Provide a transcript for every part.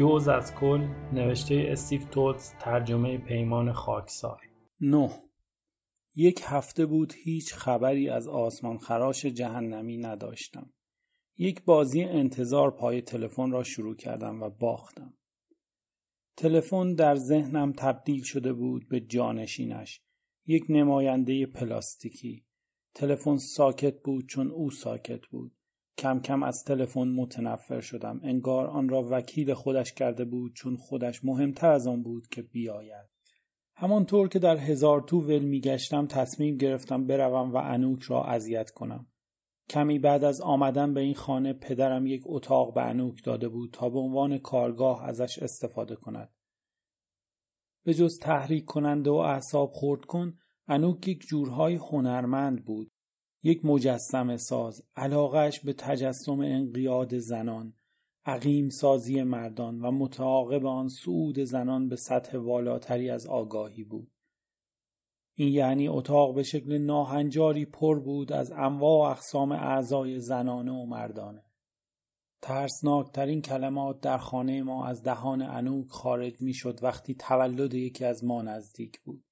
جوز از کل نوشته استیف توتس ترجمه پیمان خاکسار. نه. یک هفته بود هیچ خبری از آسمان خراش جهنمی نداشتم. یک بازی انتظار پای تلفن را شروع کردم و باختم. تلفن در ذهنم تبدیل شده بود به جانشینش یک نماینده پلاستیکی. تلفن ساکت بود چون او ساکت بود. کم کم از تلفن متنفر شدم. انگار آن را وکیل خودش کرده بود چون خودش مهمتر از آن بود که بیاید. همانطور که در هزار تو ول میگشتم تصمیم گرفتم بروم و انوک را اذیت کنم. کمی بعد از آمدن به این خانه پدرم یک اتاق به انوک داده بود تا به عنوان کارگاه ازش استفاده کند. به جز تحریک کننده و اعصاب خورد کن انوک یک جورهای هنرمند بود. یک مجسم ساز علاقش به تجسم انقیاد زنان عقیم سازی مردان و متعاقب آن سعود زنان به سطح والاتری از آگاهی بود. این یعنی اتاق به شکل ناهنجاری پر بود از انواع و اقسام اعضای زنانه و مردانه. ترسناکترین کلمات در خانه ما از دهان انوک خارج می شد وقتی تولد یکی از ما نزدیک بود.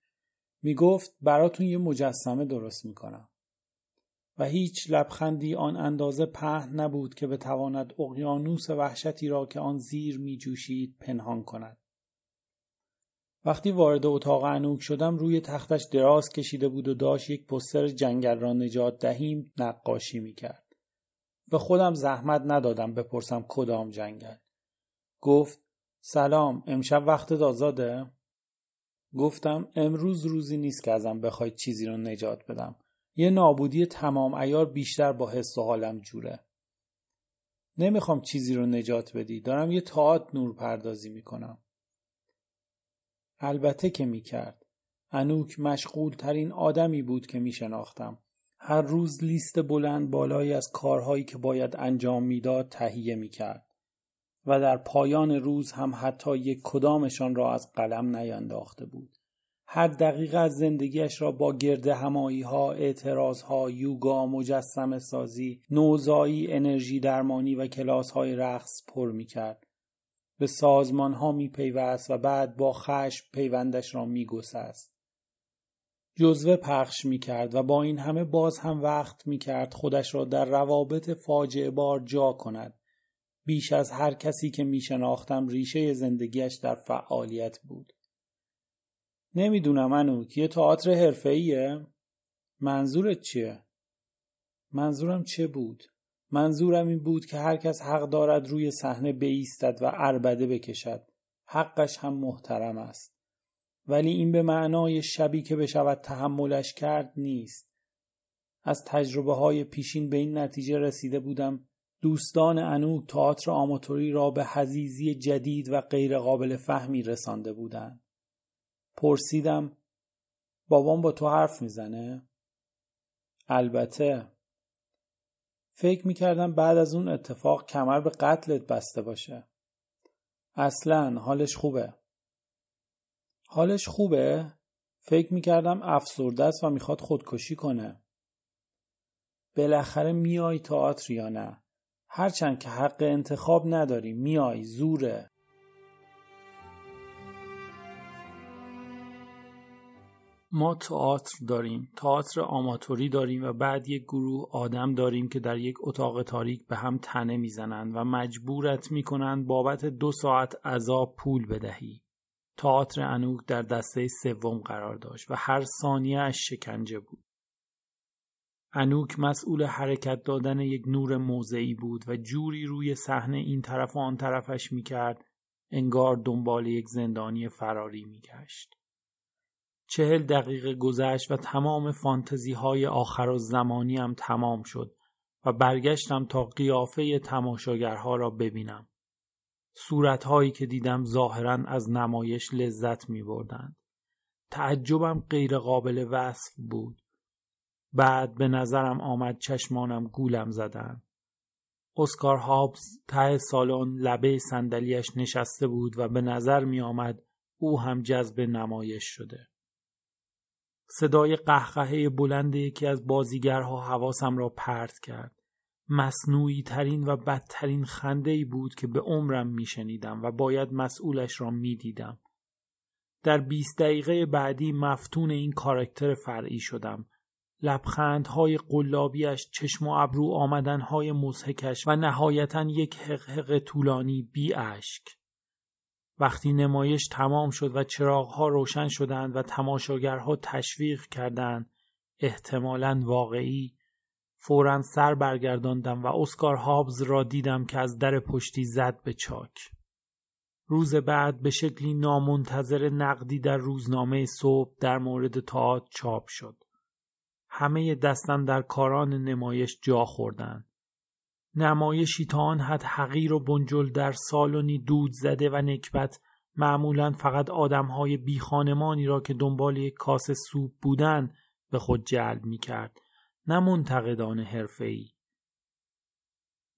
می گفت براتون یه مجسمه درست می کنم. و هیچ لبخندی آن اندازه پهن نبود که بتواند اقیانوس وحشتی را که آن زیر می جوشید پنهان کند. وقتی وارد اتاق انوک شدم روی تختش دراز کشیده بود و داشت یک پستر جنگل را نجات دهیم نقاشی می کرد. به خودم زحمت ندادم بپرسم کدام جنگل. گفت سلام امشب وقت آزاده؟ گفتم امروز روزی نیست که ازم بخواید چیزی رو نجات بدم. یه نابودی تمام ایار بیشتر با حس و حالم جوره. نمی‌خوام چیزی رو نجات بدی. دارم یه تاعت نور پردازی می‌کنم. البته که می‌کرد. انوک مشغول ترین آدمی بود که میشناختم. هر روز لیست بلند بالایی از کارهایی که باید انجام می‌داد تهیه می‌کرد. و در پایان روز هم حتی یک کدامشان را از قلم نینداخته بود. هر دقیقه از زندگیش را با گرد همایی ها، اعتراض ها، یوگا، مجسم سازی، نوزایی، انرژی درمانی و کلاس های رقص پر می کرد. به سازمان ها می پیوست و بعد با خشم پیوندش را می گسست. جزوه پخش می کرد و با این همه باز هم وقت می کرد خودش را در روابط فاجعه بار جا کند. بیش از هر کسی که می شناختم ریشه زندگیش در فعالیت بود. نمی‌دونم انوک یه تئاتر حرفه‌ایه؟ منظورت چیه؟ منظورم چه بود؟ منظورم این بود که هر کس حق دارد روی صحنه بیستد و اربده بکشد. حقش هم محترم است. ولی این به معنای شبی که بشود تحملش کرد نیست. از تجربه های پیشین به این نتیجه رسیده بودم دوستان انوک تئاتر آماتوری را به حزیزی جدید و غیرقابل فهمی رسانده بودند. پرسیدم بابام با تو حرف می‌زنه؟ البته. فکر می‌کردم بعد از اون اتفاق کمر به قتلت بسته باشه. اصلا حالش خوبه. حالش خوبه؟ فکر می‌کردم افسرده است و می‌خواد خودکشی کنه. بالاخره میای تئاتر یا نه؟ هرچند که حق انتخاب نداری. میای زوره. ما تئاتر داریم. تئاتر آماتوری داریم و بعد یک گروه آدم داریم که در یک اتاق تاریک به هم تنه می‌زنند و مجبورت می‌کنند بابت دو ساعت عذاب پول بدهی. تئاتر انوک در دسته سوم قرار داشت و هر ثانیه اش شکنجه بود. انوک مسئول حرکت دادن یک نور موضعی بود و جوری روی صحنه این طرف و آن طرفش می‌کرد انگار دنبال یک زندانی فراری میگشت. چهل دقیقه گذشت و تمام فانتزی های آخر و زمانی هم تمام شد و برگشتم تا قیافه تماشاگرها را ببینم. صورتهایی که دیدم ظاهرا از نمایش لذت می بردند. تعجبم غیر قابل وصف بود. بعد به نظرم آمد چشمانم گولم زدن. اسکار هابز ته سالن لبه صندلیاش نشسته بود و به نظر می آمد او هم جذب نمایش شده. صدای قهقهه بلند یکی از بازیگرها حواسم را پرت کرد. مصنوعی ترین و بدترین خنده ای بود که به عمرم میشنیدم و باید مسئولش را می‌دیدم. در 20 دقیقه بعدی مفتون این کارکتر فرعی شدم. لبخندهای قلابیش، چشم و ابرو آمدنهای مزهکش و نهایتا یک حقحق طولانی بی اشک. وقتی نمایش تمام شد و چراغها روشن شدند و تماشاگرها تشویق کردند احتمالا واقعی فورا سر برگرداندم و اسکار هابز را دیدم که از در پشتی زد به چاک. روز بعد به شکلی نامنتظر نقدی در روزنامه صبح در مورد تاعت چاپ شد. همه دستن در کاران نمایش جا خوردند. نمایشی تا آن حد حقیر و بنجل در سالنی دود زده و نکبت معمولا فقط آدمهای بی خانمانی را که دنبال یک کاس سوپ بودند به خود جلب می کرد نه منتقدان حرفه‌ای.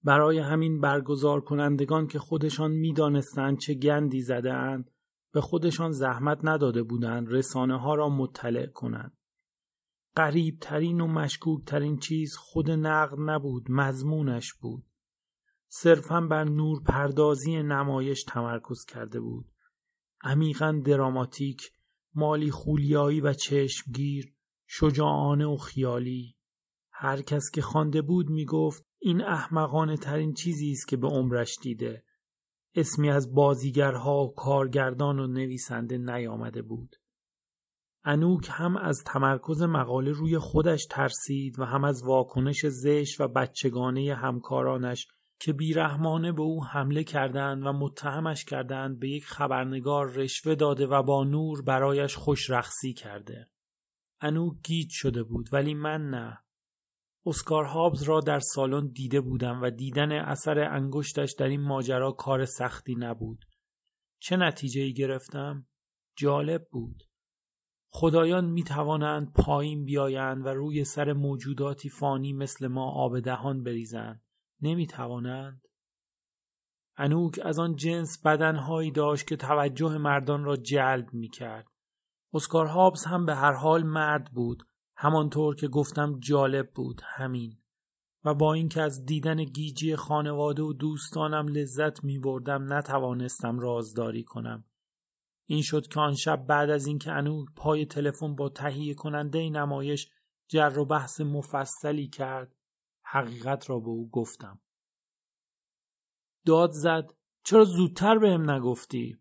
برای همین برگزار کنندگان که خودشان می‌دانستند چه گندی زده اند به خودشان زحمت نداده بودند رسانه ها را مطلع کنند. قریب ترین و مشکوک ترین چیز خود نقد نبود مضمونش بود. صرفا بر نور پردازی نمایش تمرکز کرده بود. عمیقا دراماتیک، مالی خولیایی و چشمگیر، شجاعانه و خیالی. هر کس که خوانده بود می‌گفت این احمقانه ترین چیزی است که به عمرش دیده. اسمی از بازیگرها و کارگردان و نویسنده نیامده بود. انوک هم از تمرکز مقاله روی خودش ترسید و هم از واکنش زشت و بچگانه همکارانش که بیرحمانه به او حمله کردند و متهمش کردند به یک خبرنگار رشوه داده و با نور برایش خوش رخصی کرده. انوک گیج شده بود ولی من نه. اسکار هابز را در سالن دیده بودم و دیدن اثر انگشتش در این ماجرا کار سختی نبود. چه نتیجه ای گرفتم؟ جالب بود. خدایان می توانند پایین بیایند و روی سر موجوداتی فانی مثل ما آب دهان بریزند. نمی توانند؟ انوک از آن جنس بدنهایی داشت که توجه مردان را جلب می کرد. اسکار هابز هم به هر حال مرد بود همانطور که گفتم جالب بود همین و با اینکه از دیدن گیجی خانواده و دوستانم لذت می بردم نتوانستم رازداری کنم این شد که آن شب بعد از اینکه انو پای تلفن با تهیه کننده نمایش جر و بحث مفصلی کرد حقیقت را به او گفتم داد زد چرا زودتر بهم نگفتی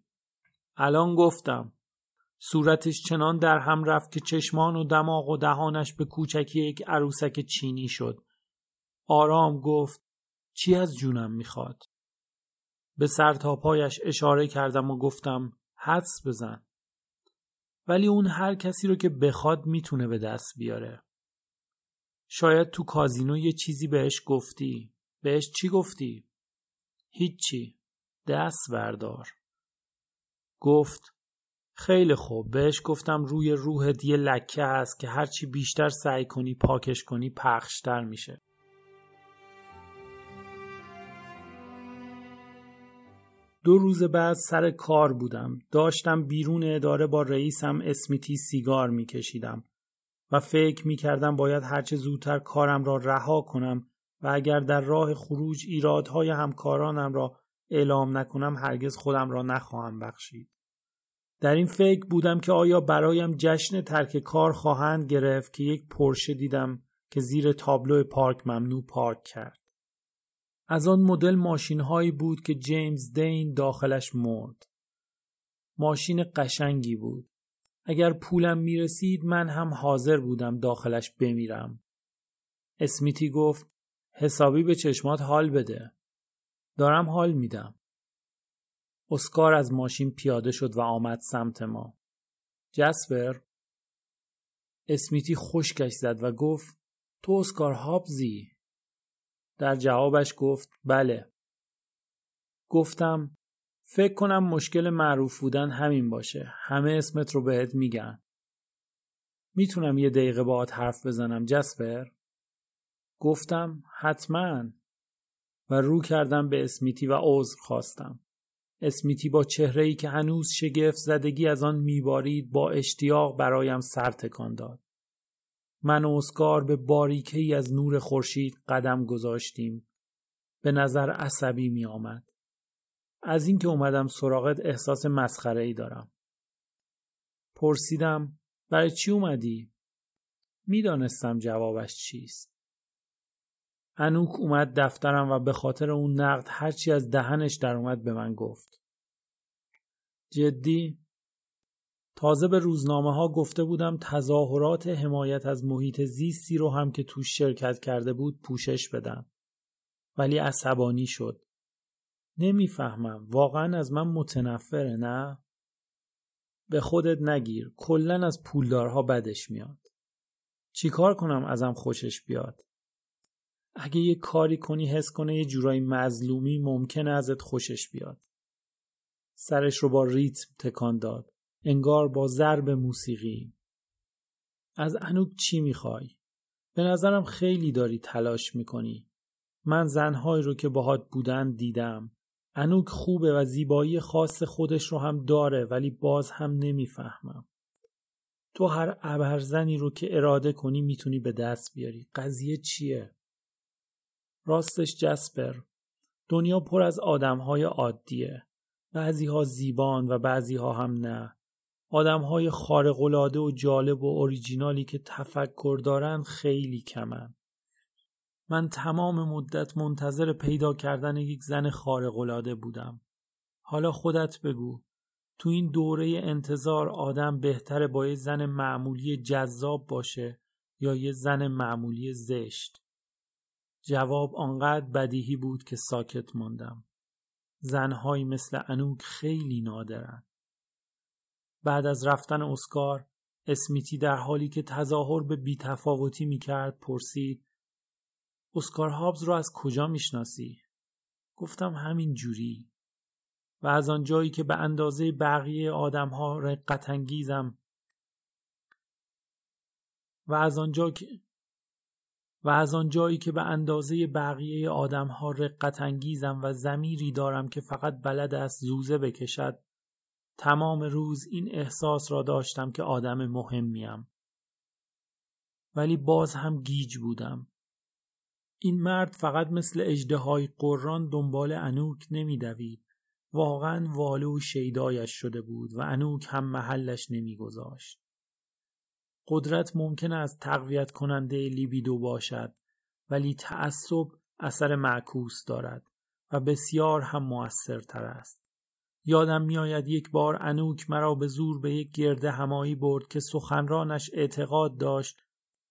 الان گفتم صورتش چنان در هم رفت که چشمان و دماغ و دهانش به کوچکی یک عروسک چینی شد. آرام گفت چی از جونم می‌خواد؟ به سر تا پایش اشاره کردم و گفتم حدس بزن. ولی اون هر کسی رو که بخواد می‌تونه به دست بیاره. شاید تو کازینو یه چیزی بهش گفتی. بهش چی گفتی؟ هیچی. دست بردار. گفت خیلی خوب بهش گفتم روی روحت یه لکه هست که هرچی بیشتر سعی کنی پاکش کنی پخشتر میشه دو روز بعد سر کار بودم داشتم بیرون اداره با رئیسم اسمیتی سیگار میکشیدم و فکر می‌کردم باید هرچه زودتر کارم را رها کنم و اگر در راه خروج ایرادهای همکارانم را اعلام نکنم هرگز خودم را نخواهم بخشید در این فکر بودم که آیا برایم جشن ترک کار خواهند گرفت که یک پرشه دیدم که زیر تابلو پارک ممنوع پارک کرد. از آن مدل ماشین هایی بود که جیمز دین داخلش مرد. ماشین قشنگی بود. اگر پولم می رسید من هم حاضر بودم داخلش بمیرم. اسمیتی گفت حسابی به چشمات حال بده. دارم حال میدم. اسکار از ماشین پیاده شد و آمد سمت ما. جسپر اسمیتی خشکش زد و گفت تو اسکار هابزی در جوابش گفت بله. گفتم فکر کنم مشکل معروف بودن همین باشه. همه اسمت رو بهت میگن. می‌تونم یه دقیقه باهات حرف بزنم جسپر؟ گفتم حتما. و رو کردم به اسمیتی و عذر خواستم. اسمیتی با چهره ای که هنوز شگفت زدگی از آن میبارید با اشتیاق برایم سر تکان داد. من و اسکار به باریکه از نور خورشید قدم گذاشتیم به نظر عصبی می آمد. از اینکه اومدم سراغت احساس مسخره ای دارم. پرسیدم برای چی اومدی؟ می‌دانستم جوابش چیست. انوک اومد دفترم و به خاطر اون نقد هرچی از دهنش در اومد به من گفت. جدی؟ تازه به روزنامه ها گفته بودم تظاهرات حمایت از محیط زیستی رو هم که توش شرکت کرده بود پوشش بدم. ولی عصبانی شد. نمی‌فهمم واقعا از من متنفره نه؟ به خودت نگیر کلا از پولدارها بدش میاد. چیکار کنم ازم خوشش بیاد؟ اگه یه کاری کنی حس کنه یه جورایی مظلومی ممکنه ازت خوشش بیاد. سرش رو با ریتم تکان داد. انگار با ضرب موسیقی. از انوک چی می‌خوای؟ به نظرم خیلی داری تلاش می‌کنی. من زنهایی رو که باهات بودن دیدم. انوک خوبه و زیبایی خاص خودش رو هم داره ولی باز هم نمی‌فهمم. تو هر ابرزنی رو که اراده کنی می‌تونی به دست بیاری. قضیه چیه؟ راستش جسپر دنیا پر از آدمهای عادیه. بعضی ها زیبان و بعضی ها هم نه. آدم های خارقلاده و جالب و اوریجینالی که تفکر دارن خیلی کمن. من تمام مدت منتظر پیدا کردن یک زن خارقلاده بودم. حالا خودت بگو تو این دوره انتظار آدم بهتره با یه زن معمولی جذاب باشه یا یه زن معمولی زشت. جواب آنقدر بدیهی بود که ساکت ماندم. زنهایی مثل انوک خیلی نادرن. بعد از رفتن اسکار اسمیتی در حالی که تظاهر به بیتفاوتی می‌کرد پرسید اسکار هابز رو از کجا می‌شناسی؟ گفتم همین جوری و از آن جایی که به اندازه بقیه آدمها رقت انگیزم و از آنجا که و از آن جایی که به اندازه بقیه آدمها رقت انگیزم و زمیری دارم که فقط بلد است زوزه بکشد تمام روز این احساس را داشتم که آدم مهمیم. ولی باز هم گیج بودم. این مرد فقط مثل اجده قران دنبال انوک نمیدوید. واقعا واله و شیدایش شده بود و انوک هم محلش نمیگذاشت. قدرت ممکن است تقویت کننده لیبیدو باشد ولی تعصب اثر معکوس دارد و بسیار هم موثرتر است. یادم میآید یک بار انوک مرا به زور به یک گرده همایی برد که سخنرانش اعتقاد داشت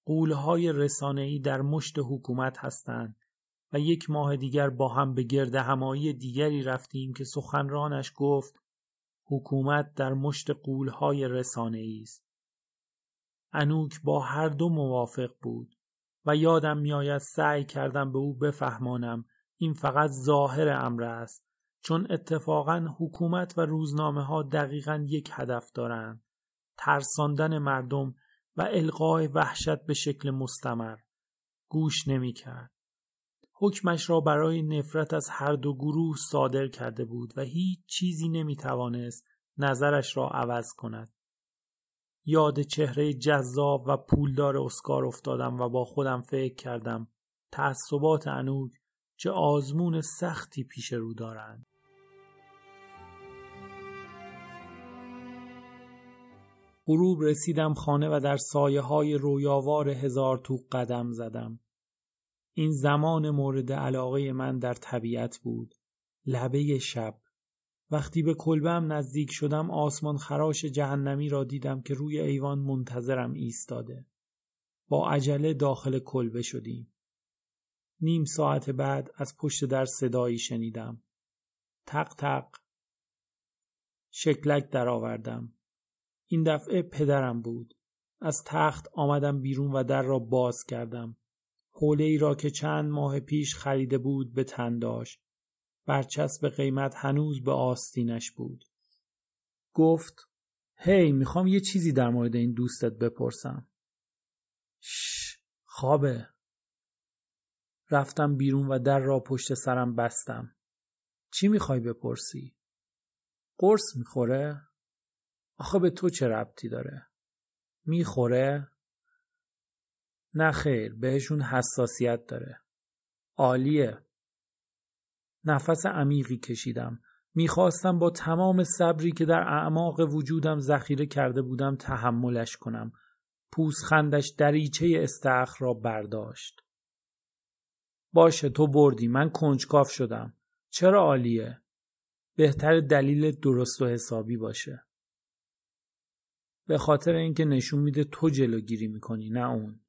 قولهای رسانه‌ای در مشت حکومت هستند و یک ماه دیگر با هم به گرده همایی دیگری رفتیم که سخنرانش گفت حکومت در مشت قولهای رسانه‌ای است. انوک با هر دو موافق بود و یادم میآید سعی کردم به او بفهمانم این فقط ظاهر امر است چون اتفاقا حکومت و روزنامه ها دقیقا یک هدف دارند ترساندن مردم و القای وحشت به شکل مستمر گوش نمی کرد. حکمش را برای نفرت از هر دو گروه صادر کرده بود و هیچ چیزی نمی توانست نظرش را عوض کند. یاد چهره جذاب و پولدار اسکار افتادم و با خودم فکر کردم تعصبات انوک چه آزمون سختی پیش رو دارند. غروب رسیدم خانه و در سایه های رویاوار هزار تو قدم زدم. این زمان مورد علاقه من در طبیعت بود. لبه شب. وقتی به کلبم نزدیک شدم آسمان خراش جهنمی را دیدم که روی ایوان منتظرم ایستاده. با عجله داخل کلبه شدیم. نیم ساعت بعد از پشت در صدایی شنیدم. تق تق. شکلک درآوردم. این دفعه پدرم بود. از تخت آمدم بیرون و در را باز کردم. حوله ای را که چند ماه پیش خریده بود به تن داشت. برچسب قیمت هنوز به آستینش بود. گفت هی می‌خوام یه چیزی در مورد این دوستت بپرسم. شش خوابه. رفتم بیرون و در را پشت سرم بستم. چی می‌خوای بپرسی؟ قرص می‌خوره؟ آخه به تو چه ربطی داره؟ می‌خوره؟ نه خیر بهشون حساسیت داره. عالیه. نفس عمیقی کشیدم. می‌خواستم با تمام صبری که در اعماق وجودم ذخیره کرده بودم تحملش کنم. پوزخندش دریچه استخر را برداشت. باشه تو بردی من کنجکاف شدم. چرا عالیه؟ بهتر دلیل درست و حسابی باشه. به خاطر اینکه نشون میده تو جلوگیری می‌کنی نه اون.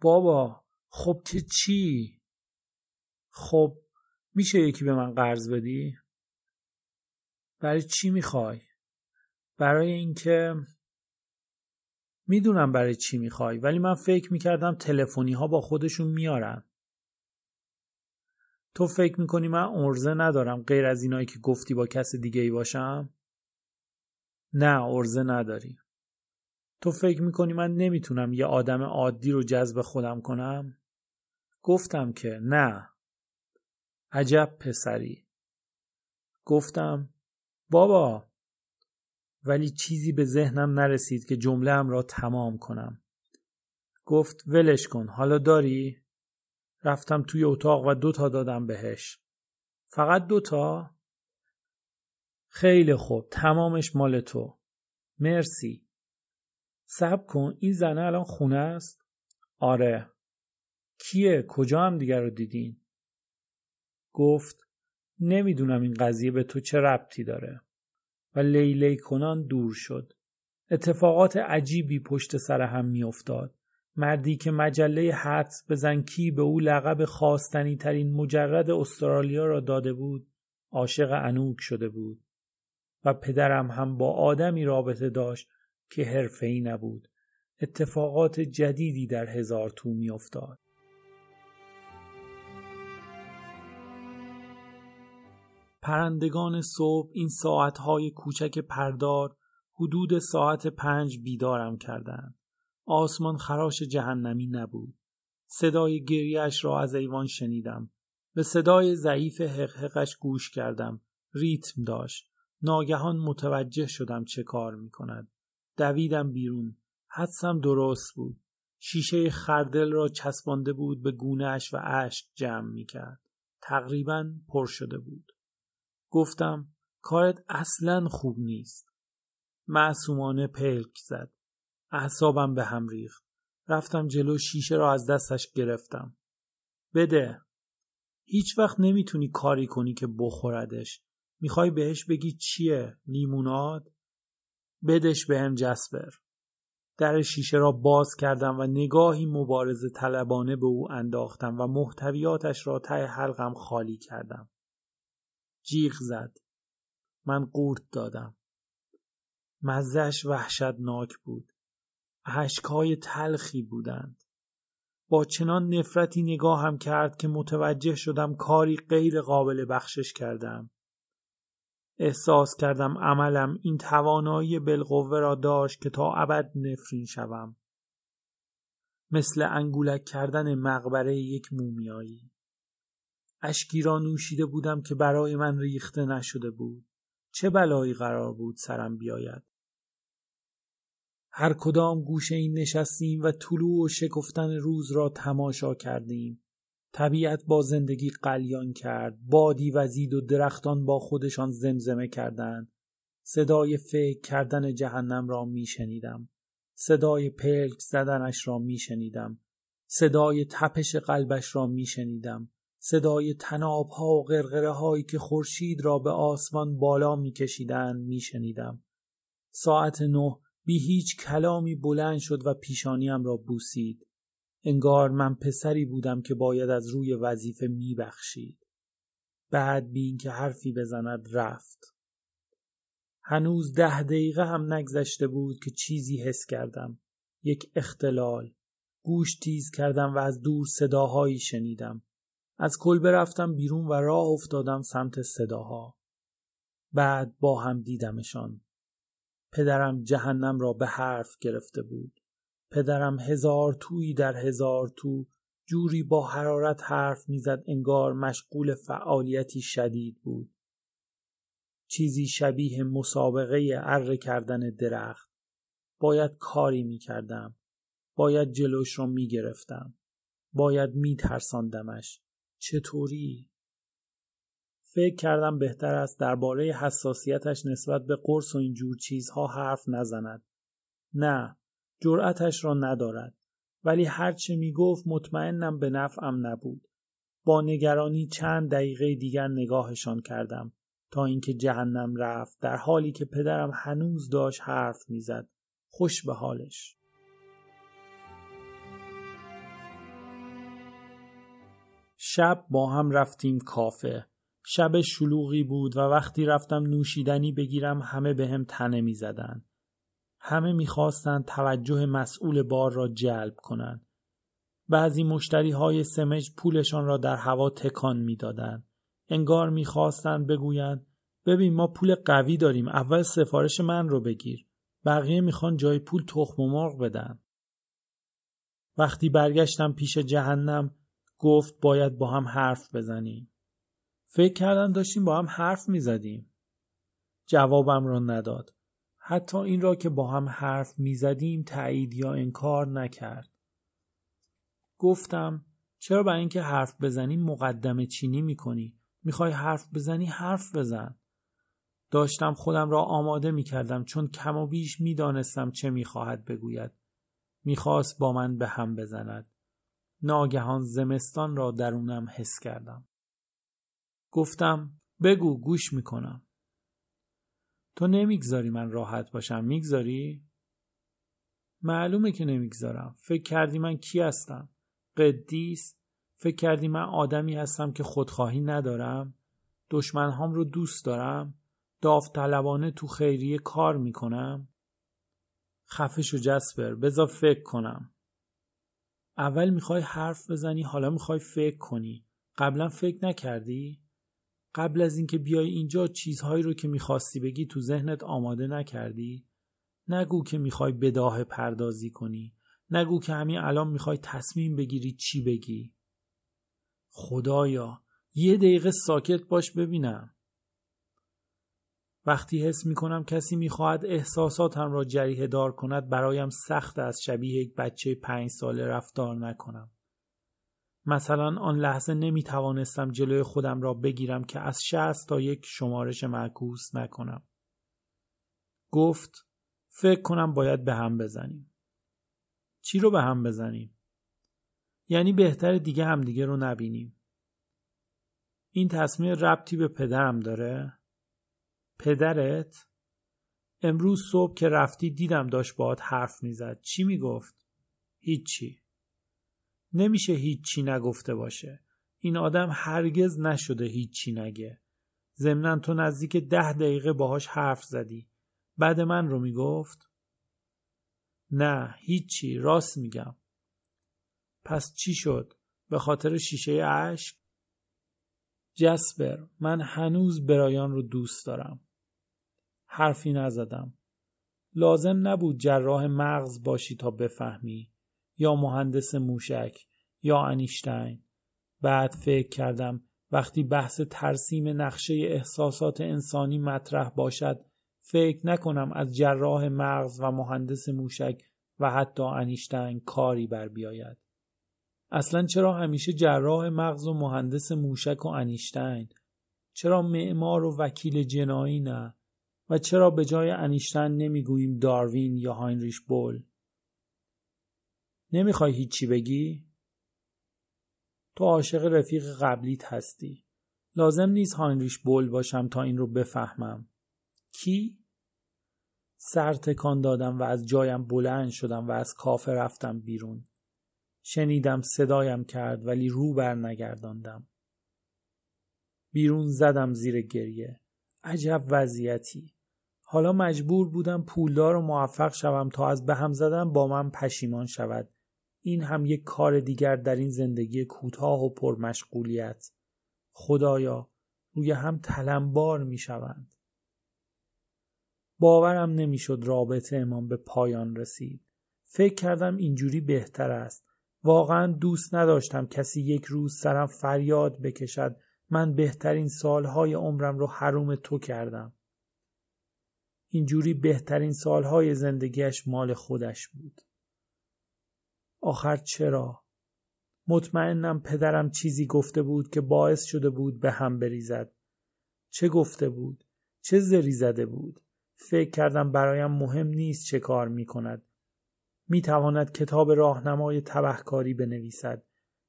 بابا خب که چی؟ خب میشه یکی به من قرض بدی؟ برای چی می‌خوای؟ برای اینکه می‌دونم برای چی می‌خوای ولی من فکر می‌کردم تلفنی ها با خودشون میارن. تو فکر می‌کنی من ارزه ندارم غیر از اینایی که گفتی با کس دیگه ای باشم؟ نه ارزه نداری. تو فکر می‌کنی من نمی‌تونم یه آدم عادی رو جذب خودم کنم؟ گفتم که نه. عجب پسری. گفتم بابا ولی چیزی به ذهنم نرسید که جمله را تمام کنم. گفت ولش کن حالا داری؟ رفتم توی اتاق و دوتا دادم بهش. فقط دوتا؟ خیلی خوب تمامش مال تو. مرسی. سب کن این زنه الان خونه است؟ آره. کیه؟ کجا هم دیگر رو دیدین؟ گفت نمی‌دونم این قضیه به تو چه ربطی داره و لیلی کنان دور شد. اتفاقات عجیبی پشت سر هم میافتاد. مردی که مجله حدس بزن کی به او لقب خواستنی ترین مجرد استرالیا را داده بود عاشق انوک شده بود و پدرم هم با آدمی رابطه داشت که حرفه‌ای نبود اتفاقات جدیدی در هزار تو میافتاد پرندگان صبح این ساعتهای کوچک پردار حدود ساعت پنج بیدارم کردند. آسمان خراش جهنمی نبود. صدای گریهش را از ایوان شنیدم. به صدای ضعیف حقحقش گوش کردم. ریتم داشت. ناگهان متوجه شدم چه کار می کند. دویدم بیرون. حدسم درست بود. شیشه خردل را چسبانده بود به گونهش و اشک جمع می کرد. تقریبا پر شده بود. گفتم کارت اصلا خوب نیست. معصومانه پلک زد. اعصابم به هم ریخت. رفتم جلو شیشه را از دستش گرفتم. بده. هیچ وقت نمی‌تونی کاری کنی که بخوردش. می‌خوای بهش بگی چیه؟ لیموناد؟ بدش به هم جسبر. در شیشه را باز کردم و نگاهی مبارزه طلبانه به او انداختم و محتویاتش را ته حلقم خالی کردم. جیغ زد. من قورت دادم. مزش وحشتناک بود. عشقهای تلخی بودند. با چنان نفرتی نگاهم کرد که متوجه شدم کاری غیر قابل بخشش کردم. احساس کردم عملم این توانایی بالقوه را داشت که تا ابد نفرین شوم. مثل انگولک کردن مقبره یک مومیایی. اشکی را نوشیده بودم که برای من ریخته نشده بود. چه بلایی قرار بود سرم بیاید. هر کدام گوشه این نشستیم و طلوع و شکفتن روز را تماشا کردیم. طبیعت با زندگی قلیان کرد. بادی وزید و درختان با خودشان زمزمه کردند. صدای فکر کردن جهنم را می شنیدم. صدای پلک زدنش را می شنیدم. صدای تپش قلبش را می شنیدم. صدای تناب ها و غرغره هایی که خورشید را به آسمان بالا می کشیدن می شنیدم. ساعت نه بی هیچ کلامی بلند شد و پیشانیم را بوسید. انگار من پسری بودم که باید از روی وظیفه می بخشید. بعد بی که حرفی بزند رفت. هنوز ده دقیقه هم نگذشته بود که چیزی حس کردم. یک اختلال. گوش تیز کردم و از دور صداهایی شنیدم. از کلبه رفتم بیرون و راه افتادم سمت صداها. بعد با هم دیدمشان. پدرم جهنم را به حرف گرفته بود. پدرم هزار تویی در هزار تو جوری با حرارت حرف می‌زد انگار مشغول فعالیتی شدید بود. چیزی شبیه مسابقه اره کردن درخت. باید کاری می‌کردم. باید جلوش را می‌گرفتم. باید میترساندمش. چطوری؟ فکر کردم بهتر است درباره حساسیتش نسبت به قرص و اینجور چیزها حرف نزند. نه، جرأتش را ندارد. ولی هرچه می گفت مطمئنم به نفعم نبود. با نگرانی چند دقیقه دیگر نگاهشان کردم تا اینکه جهنم رفت در حالی که پدرم هنوز داشت حرف می‌زد. خوش به حالش. شب با هم رفتیم کافه. شب شلوغی بود و وقتی رفتم نوشیدنی بگیرم همه به هم تنه می زدن. همه می‌خواستند توجه مسئول بار را جلب کنند. بعضی مشتری های سمج پولشان را در هوا تکان می‌دادند. انگار می‌خواستند بگویند ببین ما پول قوی داریم اول سفارش من رو بگیر. بقیه می‌خوان جای پول تخم و مرغ بدن. وقتی برگشتم پیش جهنم گفت باید با هم حرف بزنیم. فکر کردم داشتیم با هم حرف می‌زدیم. جوابم را نداد. حتی این را که با هم حرف می‌زدیم تایید یا انکار نکرد. گفتم چرا برای اینکه حرف بزنیم مقدمه چینی می‌کنی؟ می‌خوای حرف بزنی حرف بزن. داشتم خودم را آماده می‌کردم چون کم و بیش می‌دانستم چه می‌خواهد بگوید. می‌خواست با من به هم بزند. ناگهان زمستان را درونم حس کردم. گفتم بگو گوش می‌کنم. تو نمی‌گذاری من راحت باشم می‌گذاری؟ معلومه که نمی‌گذارم. فکر کردی من کی هستم؟ قدیس؟ فکر کردی من آدمی هستم که خودخواهی ندارم؟ دشمنهام رو دوست دارم؟ داوطلبانه تو خیریه کار می‌کنم؟ خفش و جسپر بذار فکر کنم. اول می‌خوای حرف بزنی حالا می‌خوای فکر کنی. قبلا فکر نکردی؟ قبل از اینکه بیای اینجا چیزهایی رو که می‌خواستی بگی تو ذهنت آماده نکردی؟ نگو که می‌خوای بداه پردازی کنی. نگو که همین الان می‌خوای تصمیم بگیری چی بگی. خدایا یه دقیقه ساکت باش ببینم. وقتی حس می‌کنم کسی می‌خواهد احساساتم را جریه دار کند برایم سخت از شبیه یک بچه پنج ساله رفتار نکنم. مثلا آن لحظه نمی توانستم جلوی خودم را بگیرم که از شست تا یک شمارش معکوس نکنم. گفت فکر کنم باید به هم بزنیم. چی رو به هم بزنیم؟ یعنی بهتر دیگه همدیگه رو نبینیم. این تصمیم ربطی به پدرم داره؟ پدرت؟ امروز صبح که رفتی دیدم داشت باهات حرف می‌زد. چی می‌گفت؟ هیچی. نمیشه هیچی نگفته باشه. این آدم هرگز نشده هیچی نگه. ضمنا تو نزدیک ده دقیقه باهاش حرف زدی. بعد من رو می‌گفت؟ نه هیچی راست میگم. پس چی شد؟ به خاطر شیشه اشک؟ جسپر من هنوز برایان رو دوست دارم. حرفی نزدم. لازم نبود جراح مغز باشی تا بفهمی. یا مهندس موشک یا انیشتین بعد فکر کردم وقتی بحث ترسیم نقشه احساسات انسانی مطرح باشد فکر نکنم از جراح مغز و مهندس موشک و حتی انیشتین کاری بر بیاید. اصلا چرا همیشه جراح مغز و مهندس موشک و انیشتین؟ چرا معمار و وکیل جنایی نه؟ و چرا به جای انیشتین نمی‌گوییم داروین یا هاینریش بول؟ نمی‌خوای هیچی بگی؟ تو عاشق رفیق قبلیت هستی. لازم نیست هاینریش بول باشم تا این رو بفهمم. کی؟ سر تکان دادم و از جایم بلند شدم و از کافه رفتم بیرون. شنیدم صدایم کرد ولی رو بر نگرداندم. بیرون زدم زیر گریه. عجب وضعیتی. حالا مجبور بودم پولدار و موفق شوم تا از به هم زدن با من پشیمان شود این هم یک کار دیگر در این زندگی کوتاه و پرمشغولیت خدایا روی هم تلمبار می شوند. باورم نمی‌شد رابطه امام به پایان رسید. فکر کردم اینجوری بهتر است. واقعا دوست نداشتم کسی یک روز سرم فریاد بکشد من بهترین سالهای عمرم رو حروم تو کردم. اینجوری بهترین سالهای زندگیش مال خودش بود. آخر چرا؟ مطمئنم پدرم چیزی گفته بود که باعث شده بود به هم بریزد. چه گفته بود؟ چه زری زده بود؟ فکر کردم برایم مهم نیست چه کار می کند. می تواند کتاب راهنمای تبهکاری بنویسد.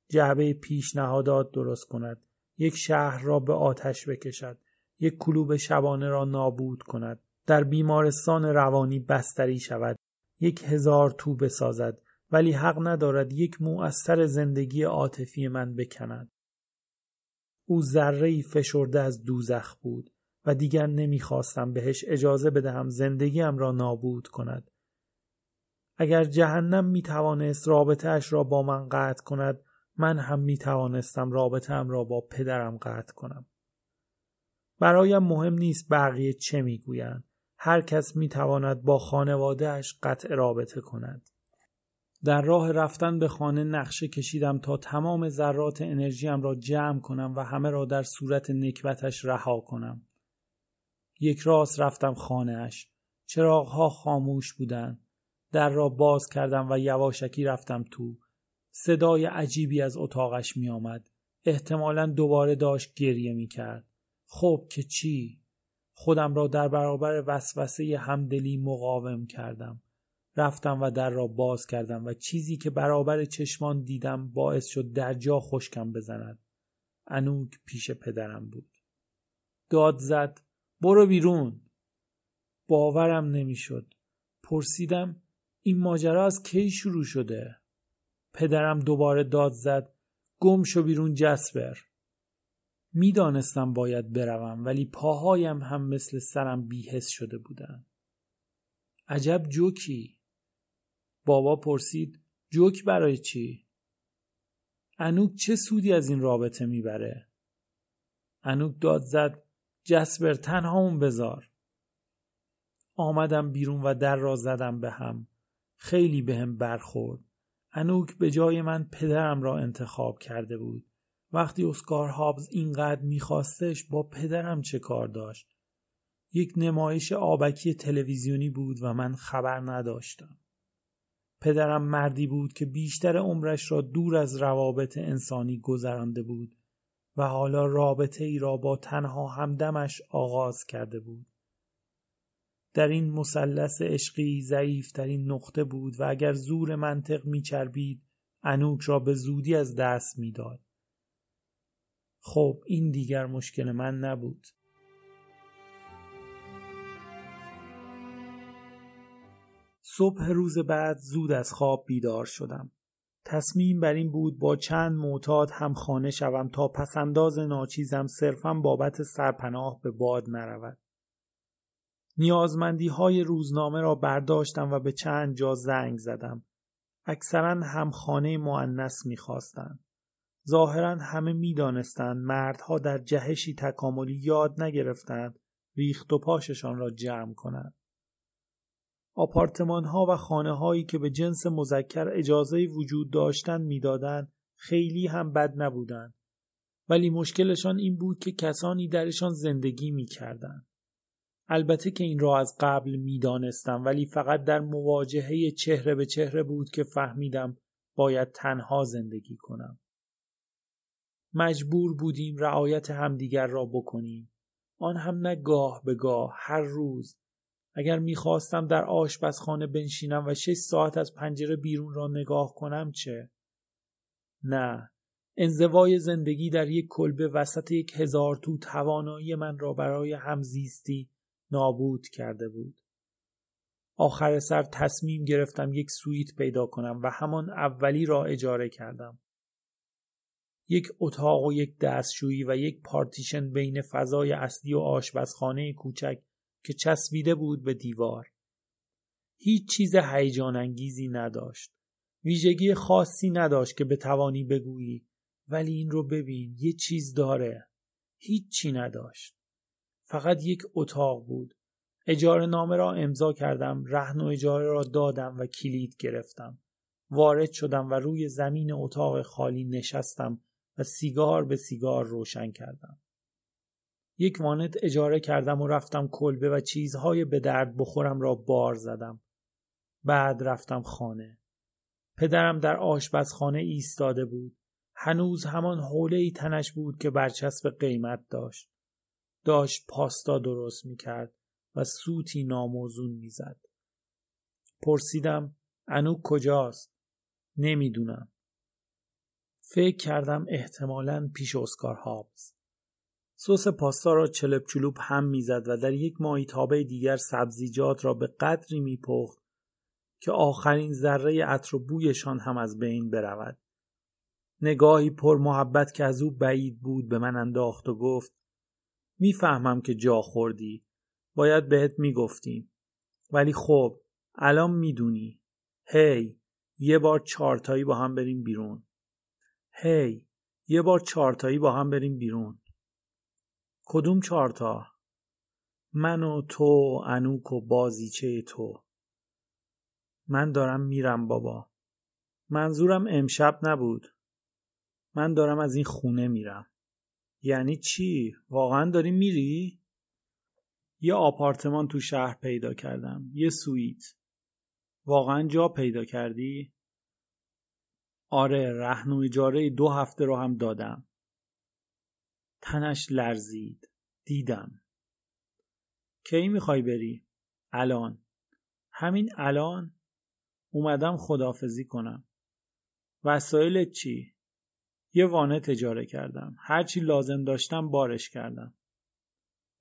جعبه پیشنهادات درست کند. یک شهر را به آتش بکشد. یک کلوب شبانه را نابود کند. در بیمارستان روانی بستری شود. یک هزار تو بسازد. ولی حق ندارد یک مو از سر زندگی عاطفی من بکند. او ذره فشرده از دوزخ بود و دیگر نمی‌خواستم بهش اجازه بدهم زندگیم را نابود کند. اگر جهنم می توانست رابطهاش را با من قطع کند من هم می توانستم رابطه را با پدرم قطع کنم. برایم مهم نیست بقیه چه می‌گویند. هر کس می تواند با خانوادهش قطع رابطه کند. در راه رفتن به خانه نقشه کشیدم تا تمام ذرات انرژیم را جمع کنم و همه را در صورت نکبتش رها کنم. یک راست رفتم خانهاش. چراغها خاموش بودند. در را باز کردم و یواشکی رفتم تو. صدای عجیبی از اتاقش می آمد. احتمالا دوباره داشت گریه می کرد. خب که چی؟ خودم را در برابر وسوسه همدلی مقاوم کردم. رفتم و در را باز کردم و چیزی که برابر چشمان دیدم باعث شد در جا خشکم بزند. انوک پیش پدرم بود. داد زد. برو بیرون. باورم نمی‌شد. پرسیدم این ماجرا از کی شروع شده؟ پدرم دوباره داد زد. گم شو بیرون جسبر. می‌دانستم باید بروم ولی پاهایم هم مثل سرم بیهس شده بودند. عجب جوکی بابا پرسید جوک برای چی؟ انوک چه سودی از این رابطه می‌بره؟ انوک داد زد جسبر تنهامون بذار. آمدم بیرون و در را زدم به هم. خیلی به هم برخورد. انوک به جای من پدرم را انتخاب کرده بود. وقتی اسکار هابز اینقدر میخواستش با پدرم چه کار داشت؟ یک نمایش آبکی تلویزیونی بود و من خبر نداشتم. پدرم مردی بود که بیشتر عمرش را دور از روابط انسانی گذرانده بود و حالا رابطه ای را با تنها همدمش آغاز کرده بود. در این مثلث عشقی ضعیفترین نقطه بود و اگر زور منطق میچربید انوک را به زودی از دست می‌داد. خب این دیگر مشکل من نبود. صبح روز بعد زود از خواب بیدار شدم. تصمیم بر این بود با چند معتاد هم خانه شوم تا پسنداز ناچیزم صرفا بابت سرپناه به باد نرود. نیازمندی های روزنامه را برداشتم و به چند جا زنگ زدم. اکثرا هم خانه معنس می‌خواستند. ظاهرا همه می‌دانستند مردها در جهشی تکاملی یاد نگرفتند ریخت و پاششان را جمع کنند. آپارتمان ها و خانه هایی که به جنس مذکر اجازه وجود داشتن می‌دادند خیلی هم بد نبودند. ولی مشکلشان این بود که کسانی درشان زندگی می‌کردند. البته که این را از قبل می‌دانستم ولی فقط در مواجهه چهره به چهره بود که فهمیدم باید تنها زندگی کنم. مجبور بودیم رعایت همدیگر را بکنیم. آن هم نه گاه به گاه هر روز اگر می‌خواستم در آشپزخانه بنشینم و شش ساعت از پنجره بیرون را نگاه کنم چه؟ نه انزوای زندگی در یک کلبه وسط یک هزار تو توانایی من را برای همزیستی نابود کرده بود. آخر سر تصمیم گرفتم یک سویت پیدا کنم و همان اولی را اجاره کردم. یک اتاق و یک دستشویی و یک پارتیشن بین فضای اصلی و آشپزخانه کوچک که چسبیده بود به دیوار. هیچ چیز هیجان انگیزی نداشت. ویژگی خاصی نداشت که بتوانی بگویی ولی این رو ببین یه چیز داره. هیچی نداشت. فقط یک اتاق بود. اجاره نامه را امضا کردم، رهن و اجاره را دادم و کلید گرفتم. وارد شدم و روی زمین اتاق خالی نشستم و سیگار به سیگار روشن کردم. یک وانت اجاره کردم و رفتم کلبه و چیزهای به درد بخورم را بار زدم. بعد رفتم خانه. پدرم در آشپزخانه ایستاده بود. هنوز همان حوله ای تنش بود که برچسب قیمت داشت. داشت پاستا درست می‌کرد و سوتی ناموزون می‌زد. پرسیدم انوک کجاست؟ نمی‌دونم. فکر کردم احتمالا پیش اسکار هابز. سس پاستا را چلپ چلوپ هم می‌زد و در یک ماهیتابه دیگر سبزیجات را به قدری میپخت که آخرین ذره عطر و بویشان هم از بین برود. نگاهی پر محبت که از او بعید بود به من انداخت و گفت می‌فهمم که جا خوردی. باید بهت می‌گفتیم. ولی خب الان می‌دونی. هی یه بار چارتایی با هم بریم بیرون. هی یه بار چارتایی با هم بریم بیرون. کدوم چارتا من و تو و انوک و بازیچه تو. من دارم میرم بابا. منظورم امشب نبود. من دارم از این خونه میرم. یعنی چی؟ واقعا داری میری؟ یه آپارتمان تو شهر پیدا کردم. یه سویت. واقعا جا پیدا کردی؟ آره رهن و اجاره دو هفته رو هم دادم. تنش لرزید دیدم کی می‌خوای بری؟ الان همین الان اومدم خدافزی کنم وسایلت چی؟ یه وانه تجاره کردم. هرچی لازم داشتم بارش کردم.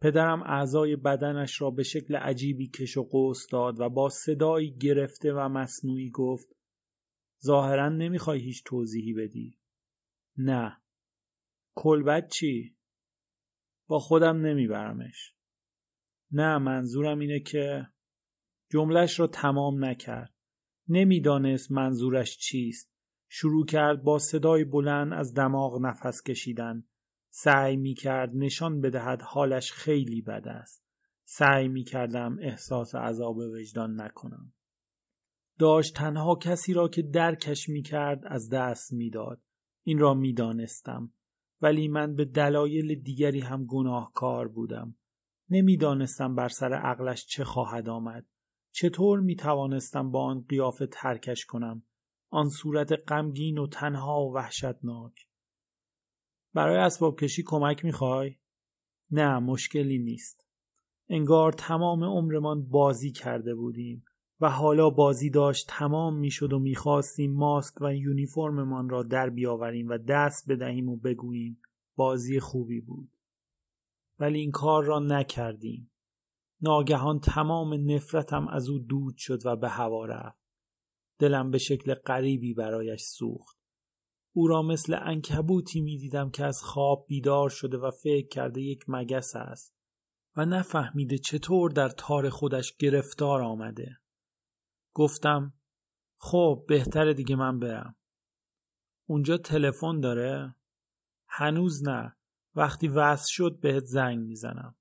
پدرم اعضای بدنش را به شکل عجیبی کش و قوس داد و با صدایی گرفته و مصنوعی گفت ظاهرا نمی‌خوای هیچ توضیحی بدی. نه. کلبت چی؟ با خودم نمیبرمش. نه منظورم اینه که جملش را تمام نکرد. نمی‌دانست منظورش چیست. شروع کرد با صدای بلند از دماغ نفس کشیدن. سعی می کرد نشان بدهد حالش خیلی بد است. سعی می کردم احساس عذاب وجدان نکنم. داشت تنها کسی را که درکش می کرد از دست می‌داد. این را می دانستم. ولی من به دلایل دیگری هم گناهکار بودم. نمی‌دانستم بر سر عقلش چه خواهد آمد. چطور می توانستم با آن قیافه ترکش کنم؟ آن صورت غمگین و تنها و وحشتناک برای اسباب کشی کمک می‌خوای؟ نه مشکلی نیست انگار تمام عمرمان بازی کرده بودیم و حالا بازی داشت تمام می‌شد و می‌خواستیم ماسک و یونیفرممان را در بیاوریم و دست بدهیم و بگوییم بازی خوبی بود ولی این کار را نکردیم ناگهان تمام نفرتم از او دود شد و به هوا رفت دلم به شکل غریبی برایش سوخت. او را مثل انکبوتی می دیدم که از خواب بیدار شده و فکر کرده یک مگس است و نفهمیده چطور در تار خودش گرفتار آمده. گفتم خب بهتره دیگه من برم. اونجا تلفن داره؟ هنوز نه. وقتی وصل شد بهت زنگ می‌زنم.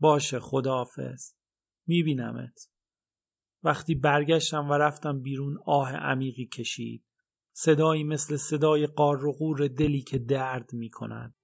باشه خداحافظ. میبینمت. وقتی برگشتم و رفتم بیرون آه عمیقی کشید. صدایی مثل صدای قار و غور دلی که درد می کند.